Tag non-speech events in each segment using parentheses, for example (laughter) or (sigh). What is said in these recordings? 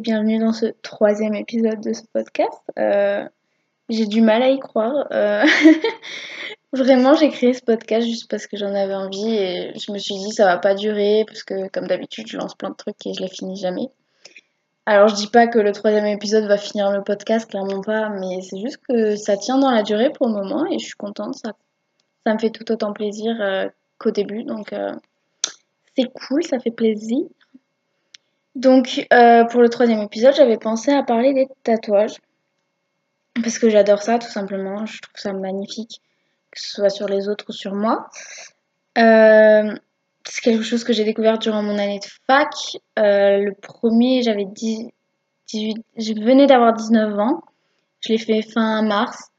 Bienvenue dans ce troisième épisode de ce podcast. Euh, j'ai du mal à y croire. Euh, (laughs) vraiment, j'ai créé ce podcast juste parce que j'en avais envie et je me suis dit ça va pas durer parce que comme d'habitude je lance plein de trucs et je les finis jamais. Alors je dis pas que le troisième épisode va finir le podcast, clairement pas, mais c'est juste que ça tient dans la durée pour le moment et je suis contente. Ça, ça me fait tout autant plaisir euh, qu'au début, donc c'est cool, ça fait plaisir. Donc, euh, pour le troisième épisode, j'avais pensé à parler des tatouages. Parce que j'adore ça, tout simplement. Je trouve ça magnifique, que ce soit sur les autres ou sur moi. Euh, c'est quelque chose que j'ai découvert durant mon année de fac. Euh, le premier, j'avais 18, je venais d'avoir 19 ans. Je l'ai fait fin mars,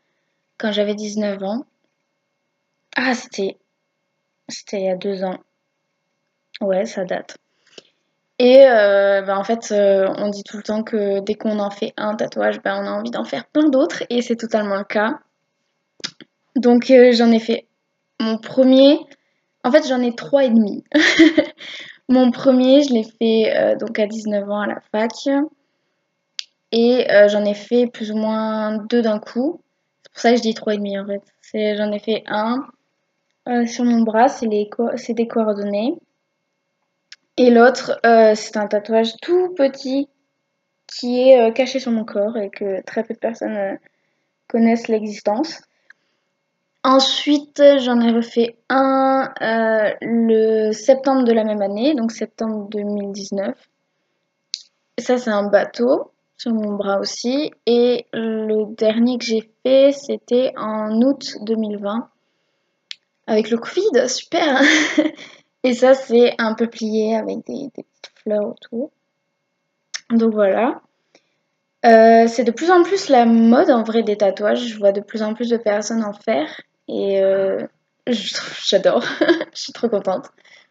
quand j'avais 19 ans. Ah, c'était, c'était il y a deux ans. Ouais, ça date. Et euh, bah, en fait, euh, on dit tout le temps que dès qu'on en fait un tatouage, bah, on a envie d'en faire plein d'autres. Et c'est totalement le cas. Donc euh, j'en ai fait mon premier. En fait, j'en ai trois et demi. (laughs) mon premier, je l'ai fait donc à 19 ans à la fac. Et j'en ai fait plus ou moins deux d'un coup. C'est pour ça que je dis trois et demi en fait. J'en ai fait un sur mon bras, c'est des coordonnées. Et l'autre, euh, c'est un tatouage tout petit qui est euh, caché sur mon corps et que très peu de personnes euh, connaissent l'existence. Ensuite, j'en ai refait un le septembre de la même année, donc septembre 2019. Ça, c'est un bateau sur mon bras aussi. Et le dernier que j'ai fait, c'était en août 2020. Avec le Covid, super (laughs) Et ça, c'est un peu plié avec des, petites fleurs autour. Donc voilà. Euh, c'est de plus en plus la mode en vrai des tatouages. Je vois de plus en plus de personnes en faire. Et euh, (laughs) j'adore. (laughs) je suis trop contente.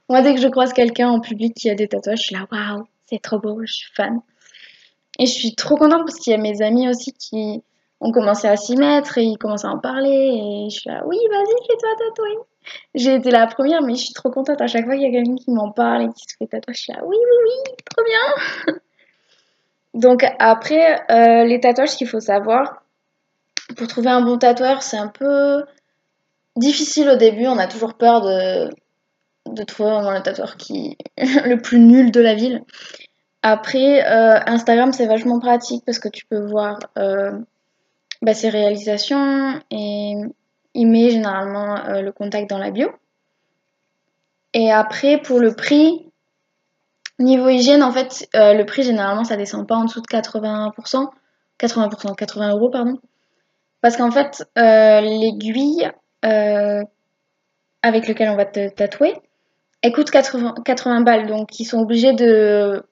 Moi, dès que je croise quelqu'un en public qui a des tatouages, je suis là, waouh, c'est trop beau, je suis fan. Et je suis trop contente parce qu'il y a mes amis aussi qui ont commencé à s'y mettre et ils commencent à en parler. Et je suis là, oui, vas-y, fais-toi tatouer. J'ai été la première, mais je suis trop contente. À chaque fois qu'il y a quelqu'un qui m'en parle et qui se fait tatouer, je suis là, oui, oui, oui, trop bien. (laughs) Donc après, euh, les tatouages, ce qu'il faut savoir, pour trouver un bon tatoueur, c'est un peu difficile au début. On a toujours peur de, de trouver vraiment le tatoueur qui (laughs) le plus nul de la ville. Après, euh, Instagram, c'est vachement pratique parce que tu peux voir euh, bah, ses réalisations et il met généralement euh, le contact dans la bio. Et après, pour le prix, niveau hygiène, en fait, euh, le prix, généralement, ça descend pas en dessous de 80%. 80%, 80 euros, pardon. Parce qu'en fait, euh, l'aiguille avec laquelle on va te tatouer, elle coûte 80, 80 balles. Donc, ils sont obligés de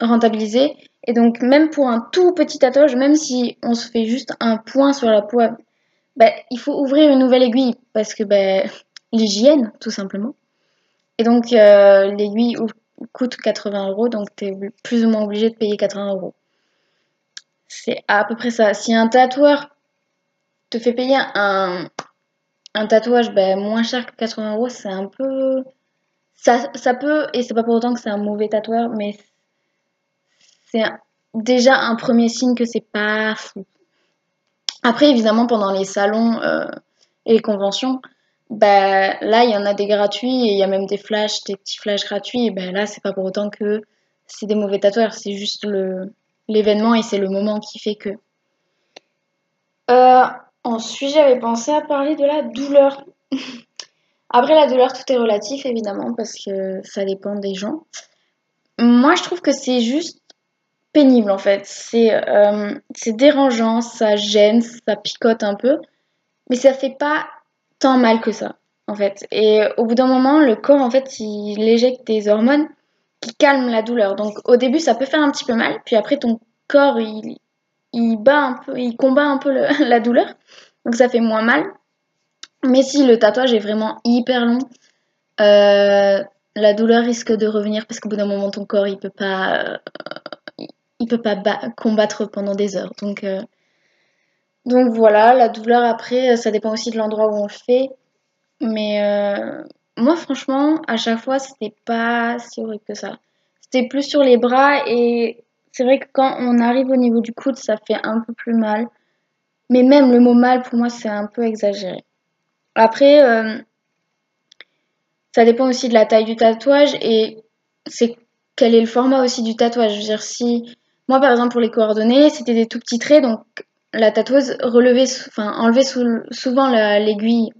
rentabiliser. Et donc, même pour un tout petit tatouage, même si on se fait juste un point sur la peau bah, il faut ouvrir une nouvelle aiguille parce que bah, l'hygiène, tout simplement. Et donc, euh, l'aiguille coûte 80 euros, donc tu es plus ou moins obligé de payer 80 euros. C'est à peu près ça. Si un tatoueur te fait payer un, tatouage bah, moins cher que 80 euros, c'est un peu. Ça, ça peut, et c'est pas pour autant que c'est un mauvais tatoueur, mais c'est déjà un premier signe que c'est pas fou. Après, évidemment, pendant les salons euh, et les conventions, bah, là, il y en a des gratuits et il y a même des flashs, des petits flashs gratuits. Et ben là, c'est pas pour autant que c'est des mauvais tatoueurs, c'est juste l'événement et c'est le moment qui fait que. Euh, ensuite, j'avais pensé à parler de la douleur. (laughs) Après, la douleur, tout est relatif, évidemment, parce que ça dépend des gens. Moi, je trouve que c'est juste pénible en fait. Euh, c'est dérangeant, ça gêne, ça picote un peu, mais ça fait pas tant mal que ça en fait. Et au bout d'un moment, le corps en fait il éjecte des hormones qui calment la douleur. Donc au début ça peut faire un petit peu mal, puis après ton corps il, il bat un peu, il combat un peu (laughs) la douleur, donc ça fait moins mal. Mais si le tatouage est vraiment hyper long, euh, la douleur risque de revenir parce qu'au bout d'un moment ton corps il peut pas euh, il peut pas combattre pendant des heures. Donc, euh, donc voilà, la douleur après, ça dépend aussi de l'endroit où on le fait. Mais euh, moi, franchement, à chaque fois, c'était pas si horrible que ça. c'était plus sur les bras et c'est vrai que quand on arrive au niveau du coude, ça fait un peu plus mal. Mais même le mot mal, pour moi, c'est un peu exagéré. Après, euh, ça dépend aussi de la taille du tatouage et c'est quel est le format aussi du tatouage. Je veux dire, si moi, par exemple, pour les coordonnées, c'était des tout petits traits, donc la tatoueuse enlevait souvent l'aiguille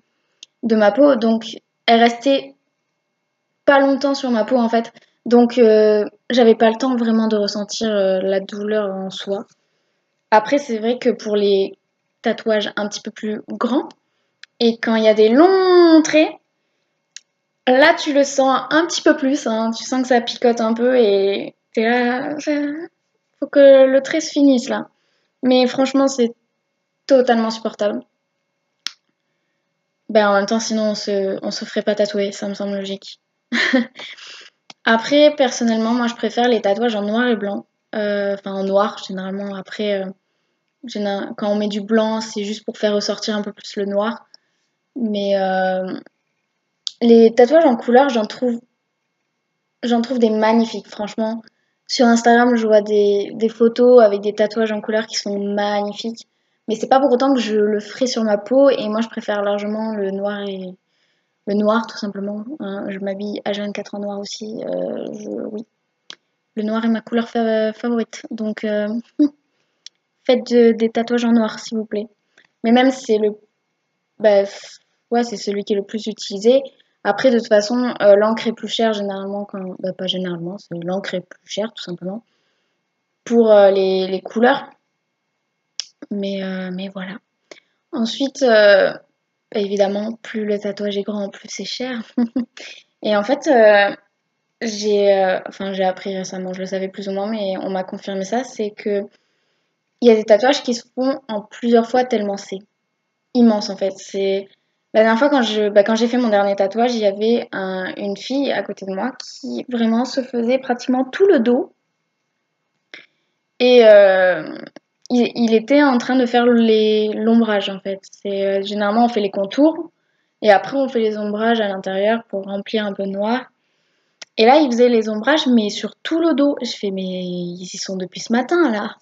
de ma peau, donc elle restait pas longtemps sur ma peau en fait. Donc euh, j'avais pas le temps vraiment de ressentir euh, la douleur en soi. Après, c'est vrai que pour les tatouages un petit peu plus grands, et quand il y a des longs traits, là tu le sens un petit peu plus, hein. tu sens que ça picote un peu et t'es là, faut que le trait se finisse là. Mais franchement, c'est totalement supportable. Ben, en même temps, sinon, on se, on se ferait pas tatouer, ça me semble logique. (laughs) Après, personnellement, moi, je préfère les tatouages en noir et blanc. Euh, enfin, en noir, généralement. Après, euh, quand on met du blanc, c'est juste pour faire ressortir un peu plus le noir. Mais euh, les tatouages en couleur, j'en trouve, j'en trouve des magnifiques, franchement. Sur Instagram, je vois des, photos avec des tatouages en couleur qui sont magnifiques. Mais c'est pas pour autant que je le ferai sur ma peau et moi je préfère largement le noir et le noir tout simplement. Hein. Je m'habille à 24 en noir aussi. Euh, oui. Le noir est ma couleur favorite. Donc euh, (laughs) faites des tatouages en noir s'il vous plaît. Mais même c'est le bah, ouais, c'est celui qui est le plus utilisé. Après, de toute façon, euh, l'encre est plus chère généralement, quand... Bah, pas généralement, c'est l'encre est plus chère tout simplement pour euh, les, couleurs. Mais, euh, mais voilà. Ensuite, évidemment, plus le tatouage est grand, plus c'est cher. (laughs) Et en fait, j'ai enfin, j'ai appris récemment, je le savais plus ou moins, mais on m'a confirmé ça, c'est que il y a des tatouages qui se font en plusieurs fois tellement c'est immense en fait. C'est la dernière fois, bah, quand j'ai fait mon dernier tatouage, il y avait une fille à côté de moi qui vraiment se faisait pratiquement tout le dos. Et euh, il, était en train de faire l'ombrage en fait. Euh, généralement, on fait les contours et après, on fait les ombrages à l'intérieur pour remplir un peu noir. Et là, il faisait les ombrages, mais sur tout le dos. Je fais, mais ils y sont depuis ce matin là.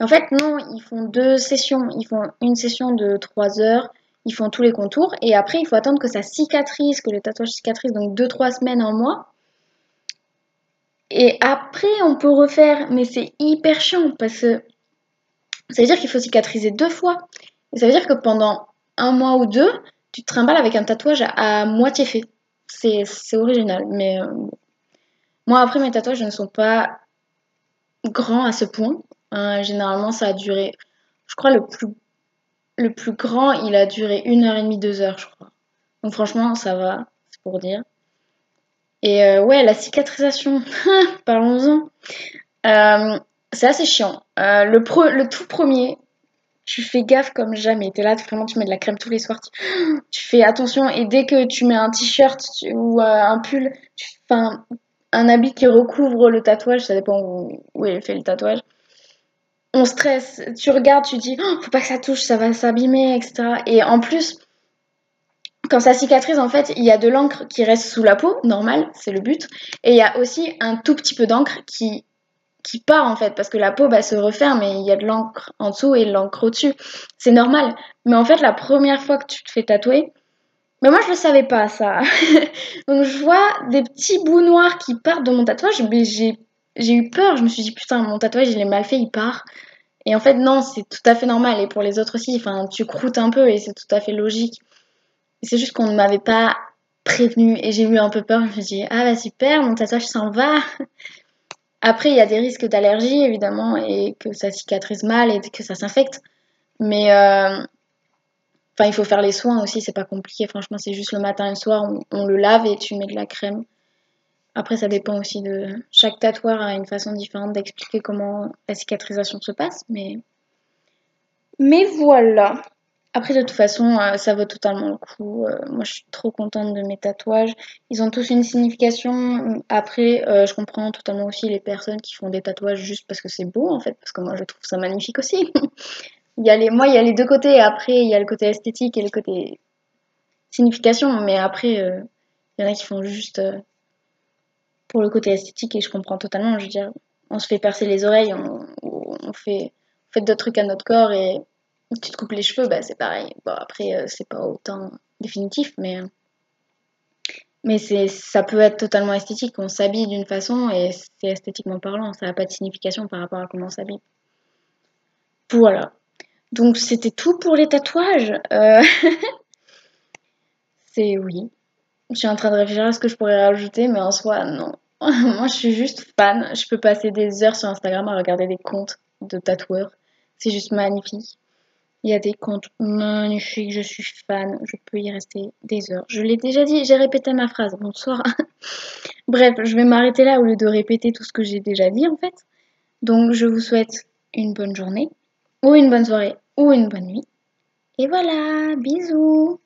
en fait, non, ils font deux sessions. Ils font une session de 3 heures ils font tous les contours et après il faut attendre que ça cicatrise, que le tatouage cicatrise, donc 2-3 semaines, en mois. Et après on peut refaire, mais c'est hyper chiant parce que ça veut dire qu'il faut cicatriser deux fois. Et ça veut dire que pendant un mois ou deux, tu te trimbales avec un tatouage à, moitié fait. C'est original, mais euh, moi après mes tatouages ne sont pas grands à ce point. Hein, généralement ça a duré, je crois le plus le plus grand, il a duré une heure et demie, deux heures, je crois. Donc franchement, ça va, c'est pour dire. Et euh, ouais, la cicatrisation, (laughs) parlons-en. Euh, c'est assez chiant. Euh, le, tout premier, tu fais gaffe comme jamais. T'es là, vraiment, tu mets de la crème tous les soirs. Tu, (gasps) fais attention. Et dès que tu mets un t-shirt ou un pull, enfin, un habit qui recouvre le tatouage, ça dépend où, où il fait le tatouage, on stresse. Tu regardes, tu dis, oh, faut pas que ça touche, ça va s'abîmer, etc. Et en plus, quand ça cicatrise, en fait, il y a de l'encre qui reste sous la peau, normal, c'est le but. Et il y a aussi un tout petit peu d'encre qui, qui part, en fait, parce que la peau bah, se referme et il y a de l'encre en dessous et de l'encre au-dessus. C'est normal. Mais en fait, la première fois que tu te fais tatouer, mais moi, je le savais pas, ça. (laughs) Donc, je vois des petits bouts noirs qui partent de mon tatouage, mais j'ai j'ai eu peur. Je me suis dit, putain, mon tatouage, il est mal fait, il part. Et en fait, non, c'est tout à fait normal. Et pour les autres aussi, enfin, tu croûtes un peu et c'est tout à fait logique. C'est juste qu'on ne m'avait pas prévenu et j'ai eu un peu peur. Je me suis dit, ah bah super, mon tatouage s'en va. (laughs) Après, il y a des risques d'allergie, évidemment, et que ça cicatrise mal et que ça s'infecte. Mais euh, enfin, il faut faire les soins aussi, c'est pas compliqué. Franchement, c'est juste le matin et le soir, on le lave et tu mets de la crème. Après, ça dépend aussi de. Chaque tatoueur a une façon différente d'expliquer comment la cicatrisation se passe, mais. Mais voilà. Après, de toute façon, euh, ça vaut totalement le coup. Euh, moi, je suis trop contente de mes tatouages. Ils ont tous une signification. Après, euh, je comprends totalement aussi les personnes qui font des tatouages juste parce que c'est beau, en fait, parce que moi, je trouve ça magnifique aussi. (laughs) il y a les... Moi, il y a les deux côtés. Après, il y a le côté esthétique et le côté signification. Mais après, il y en a qui font juste pour le côté esthétique et je comprends totalement. Je veux dire, on se fait percer les oreilles, on, fait, fait d'autres trucs à notre corps et tu te coupes les cheveux, bah, c'est pareil. Bon, après, euh, c'est pas autant définitif, mais, mais c'est, ça peut être totalement esthétique. On s'habille d'une façon et c'est esthétiquement parlant. Ça n'a pas de signification par rapport à comment on s'habille. Voilà. Donc, c'était tout pour les tatouages. Euh, (laughs) c'est oui. Je suis en train de réfléchir à ce que je pourrais rajouter, mais en soi, non. (laughs) Moi, je suis juste fan. Je peux passer des heures sur Instagram à regarder des comptes de tatoueurs. C'est juste magnifique. Il y a des comptes magnifiques, je suis fan, je peux y rester des heures. Je l'ai déjà dit, j'ai répété ma phrase, bonsoir. (laughs) Bref, je vais m'arrêter là au lieu de répéter tout ce que j'ai déjà dit en fait. Donc je vous souhaite une bonne journée, ou une bonne soirée, ou une bonne nuit. Et voilà, bisous